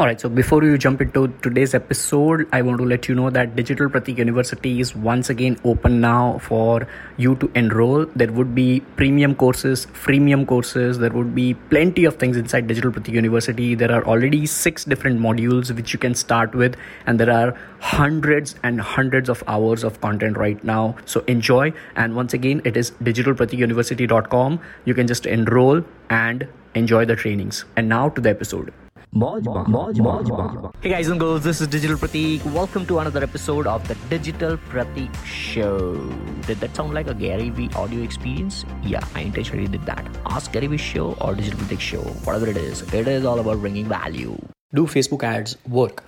All right, so before you jump into today's episode, I want to let you know that Digital Pratik University is once again open now for you to enroll. There would be premium courses, freemium courses, there would be plenty of things inside Digital Pratik University. There are already six different modules which you can start with, and there are hundreds and hundreds of hours of content right now. So enjoy. And once again, it is digitalpratikuniversity.com. You can just enroll and enjoy the trainings. And now to the episode. Hey guys and girls, this is Digital Pratik. Welcome to another episode of the Digital Pratik Show. Did that sound like a Gary Vee audio experience? Yeah, I intentionally did that. Ask Gary Vee Show or Digital Pratik Show, whatever it is. It is all about bringing value. Do Facebook ads work?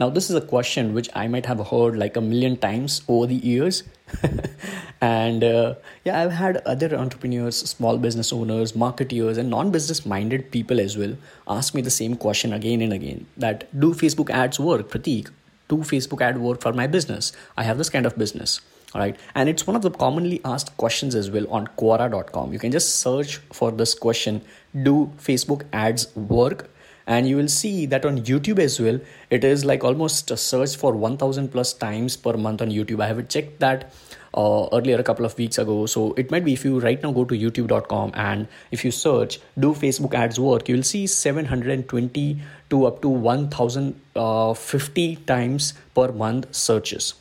Now, this is a question which I might have heard like a million times over the years. and uh, yeah, I've had other entrepreneurs, small business owners, marketeers, and non business minded people as well ask me the same question again and again that do Facebook ads work, Pratik? Do Facebook ad work for my business? I have this kind of business. All right. And it's one of the commonly asked questions as well on Quora.com. You can just search for this question Do Facebook ads work? And you will see that on youtube as well it is like almost a search for 1000 plus times per month on youtube. I have checked that uh, earlier a couple of weeks ago. So it might be if you right now go to youtube.com and if you search do facebook ads work you will see 720 to up to 1050 uh, times per month searches.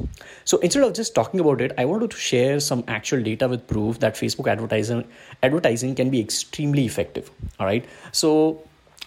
So instead of just talking about it i wanted to share some actual data with proof that facebook advertising advertising can be extremely effective. All right? So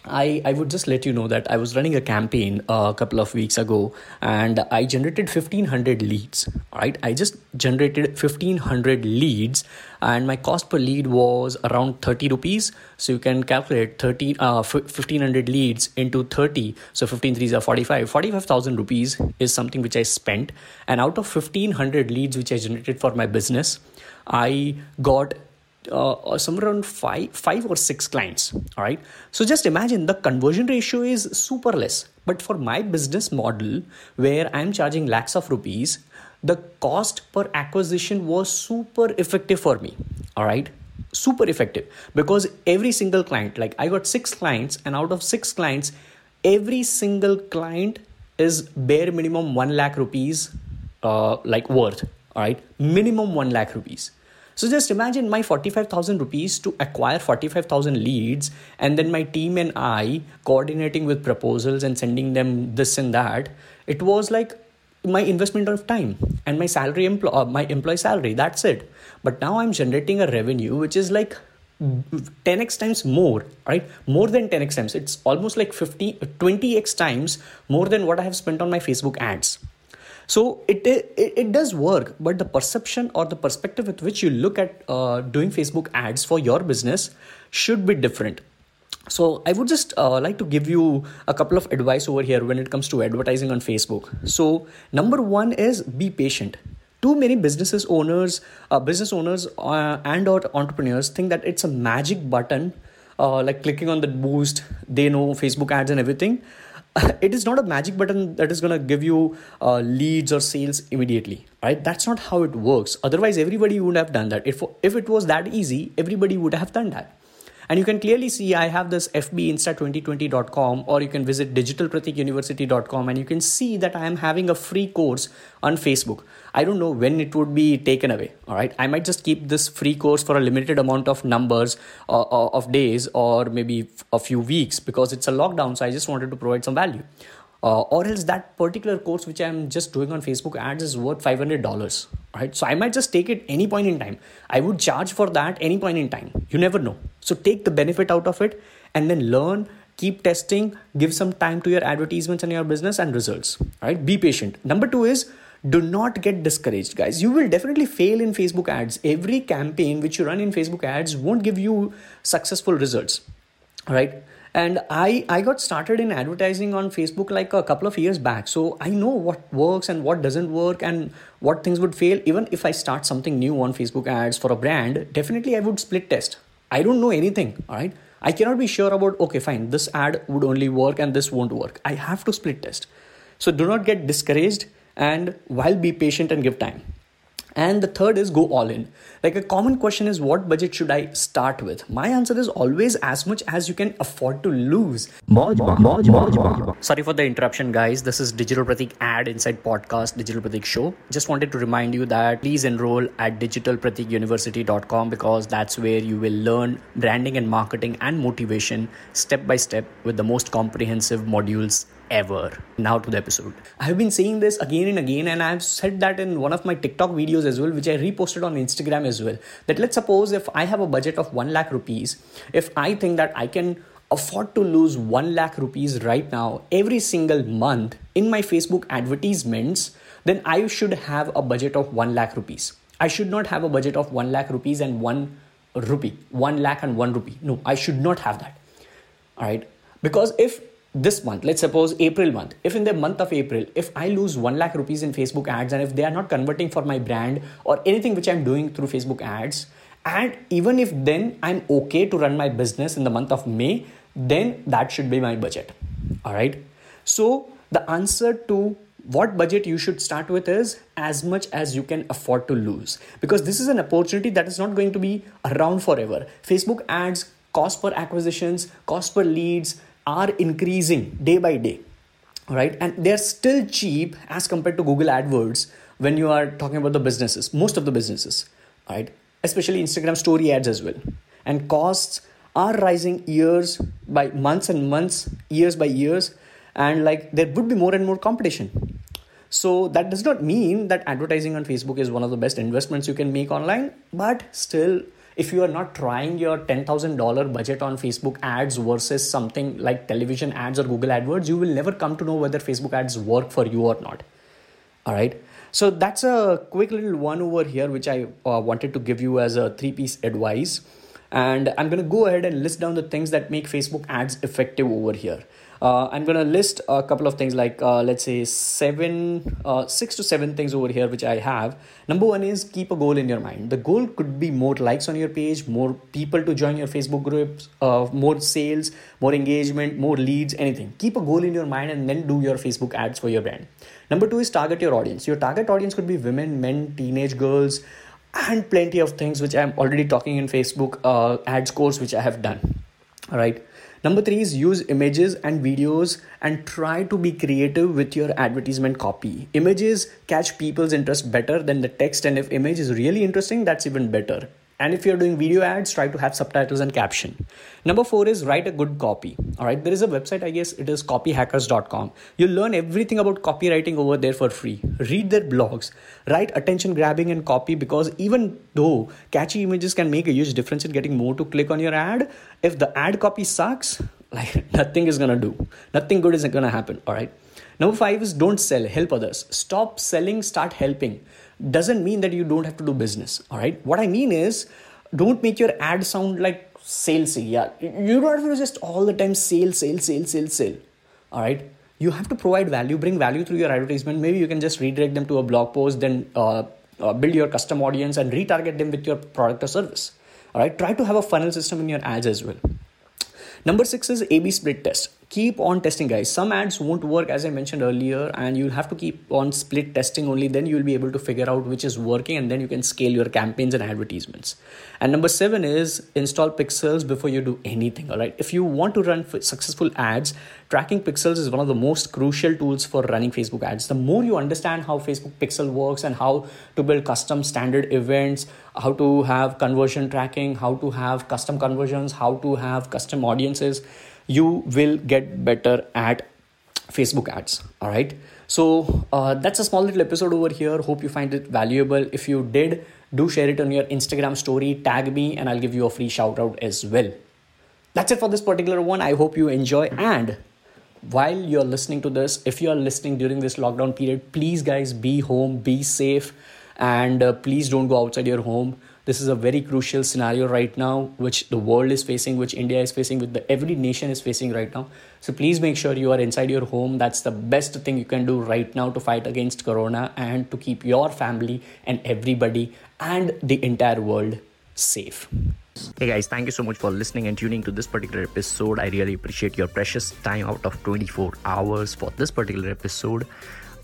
I, I would just let you know that I was running a campaign a couple of weeks ago and I generated 1500 leads. Right, I just generated 1500 leads and my cost per lead was around 30 rupees. So you can calculate 30, uh, 1500 leads into 30. So 15 threes are 45. 45,000 rupees is something which I spent. And out of 1500 leads which I generated for my business, I got uh, uh, somewhere around five five or six clients all right? So just imagine the conversion ratio is super less but for my business model where i'm charging lakhs of rupees the cost per acquisition was super effective for me all right? Super effective. Because every single client like i got six clients and out of six clients every single client is bare minimum 1 lakh rupees uh, like worth all right? Minimum 1 lakh rupees so just imagine my 45,000 rupees to acquire 45,000 leads and then my team and I coordinating with proposals and sending them this and that. It was like my investment of time and my salary empl- uh, my employee salary that's it. But now i'm generating a revenue which is like 10x times more right? More than 10x times. It's almost like 50 20x times more than what i have spent on my facebook ads so it, it, it does work, but the perception or the perspective with which you look at uh, doing Facebook ads for your business should be different. So I would just uh, like to give you a couple of advice over here when it comes to advertising on Facebook. So number one is be patient. Too many businesses owners, uh, business owners, uh, and or entrepreneurs think that it's a magic button, uh, like clicking on the boost. They know Facebook ads and everything it is not a magic button that is going to give you uh, leads or sales immediately right? That's not how it works. Otherwise everybody would have done that. If if it was that easy everybody would have done that and you can clearly see I have this fbinsta2020.com or you can visit digitalpratikuniversity.com and you can see that I am having a free course on Facebook. I don't know when it would be taken away. All right. I might just keep this free course for a limited amount of numbers uh, uh of days or maybe a few weeks because it's a lockdown. So I just wanted to provide some value uh, or else that particular course which i'm just doing on facebook ads is worth $500 right? So i might just take it any point in time. I would charge for that any point in time. You never know. So take the benefit out of it and then learn keep testing give some time to your advertisements and your business and results right? Be patient. Number two is do not get discouraged guys. You will definitely fail in facebook ads. Every campaign which you run in facebook ads won't give you successful results right and i i got started in advertising on facebook like a couple of years back. So i know what works and what doesn't work and what things would fail. Even if i start something new on facebook ads for a brand definitely i would split test. I don't know anything all right i cannot be sure about okay fine this ad would only work and this won't work. I have to split test. So do not get discouraged and while be patient and give time and the third is go all in. Like a common question is what budget should i start with? My answer is always as much as you can afford to lose. Sorry for the interruption guys. This is digital pratik ad inside podcast digital pratik show. Just wanted to remind you that please enroll at digitalpratikuniversity.com because that's where you will learn branding and marketing and motivation step by step with the most comprehensive modules ever. Now to the episode. I have been saying this again and again, and I've said that in one of my TikTok videos as well, which I reposted on Instagram as well. That let's suppose if I have a budget of 1 lakh rupees, if I think that I can afford to lose 1 lakh rupees right now every single month in my Facebook advertisements, then I should have a budget of 1 lakh rupees. I should not have a budget of 1 lakh rupees and 1 rupee, 1 lakh and 1 rupee. No, I should not have that. All right. Because if this month let's suppose april month. If in the month of april if i lose 1 lakh rupees in facebook ads and if they are not converting for my brand or anything which i'm doing through facebook ads and even if then i'm okay to run my business in the month of may then that should be my budget. All right so the answer to what budget you should start with is as much as you can afford to lose. Because this is an opportunity that is not going to be around forever. Facebook ads cost per acquisitions cost per leads are increasing day by day right? And they're still cheap as compared to google adwords when you are talking about the businesses most of the businesses right? Especially instagram story ads as well. And costs are rising years by months and months years by years and like there would be more and more competition. So that does not mean that advertising on facebook is one of the best investments you can make online but still if you are not trying your $10,000 budget on Facebook ads versus something like television ads or Google AdWords, you will never come to know whether Facebook ads work for you or not. All right. So that's a quick little one over here, which I uh, wanted to give you as a three piece advice. And I'm going to go ahead and list down the things that make Facebook ads effective over here. Uh, i'm going to list a couple of things like uh, let's say seven uh, six to seven things over here which i have. Number one is keep a goal in your mind. The goal could be more likes on your page more people to join your facebook groups uh, more sales more engagement more leads anything. Keep a goal in your mind and then do your facebook ads for your brand. Number two is target your audience. Your target audience could be women men teenage girls and plenty of things which i'm already talking in facebook uh, ads course which i have done all right Number three is use images and videos and try to be creative with your advertisement copy. Images catch people's interest better than the text, and if image is really interesting, that's even better. And if you're doing video ads, try to have subtitles and caption. Number four is write a good copy. All right, there is a website, I guess it is copyhackers.com. You'll learn everything about copywriting over there for free. Read their blogs, write attention grabbing and copy because even though catchy images can make a huge difference in getting more to click on your ad, if the ad copy sucks, like nothing is gonna do, nothing good is gonna happen. All right. Number five is don't sell, help others. Stop selling, start helping doesn't mean that you don't have to do business. All right. What I mean is, don't make your ad sound like salesy. Yeah, you don't have to just all the time sale, sale, sale, sale, sale. All right. You have to provide value, bring value through your advertisement. Maybe you can just redirect them to a blog post, then uh, uh, build your custom audience and retarget them with your product or service. All right. Try to have a funnel system in your ads as well. Number six is A B split test keep on testing guys. Some ads won't work as i mentioned earlier and you'll have to keep on split testing only. Then you'll be able to figure out which is working and then you can scale your campaigns and advertisements. And number 7 is install pixels before you do anything all right? If you want to run successful ads tracking pixels is one of the most crucial tools for running facebook ads. The more you understand how facebook pixel works and how to build custom standard events how to have conversion tracking how to have custom conversions how to have custom audiences you will get better at Facebook ads. All right. So uh, that's a small little episode over here. Hope you find it valuable. If you did, do share it on your Instagram story, tag me, and I'll give you a free shout out as well. That's it for this particular one. I hope you enjoy. And while you're listening to this, if you're listening during this lockdown period, please, guys, be home, be safe, and uh, please don't go outside your home this is a very crucial scenario right now which the world is facing which india is facing with the every nation is facing right now. So please make sure you are inside your home. That's the best thing you can do right now to fight against corona and to keep your family and everybody and the entire world safe. Hey guys, thank you so much for listening and tuning to this particular episode. I really appreciate your precious time out of 24 hours for this particular episode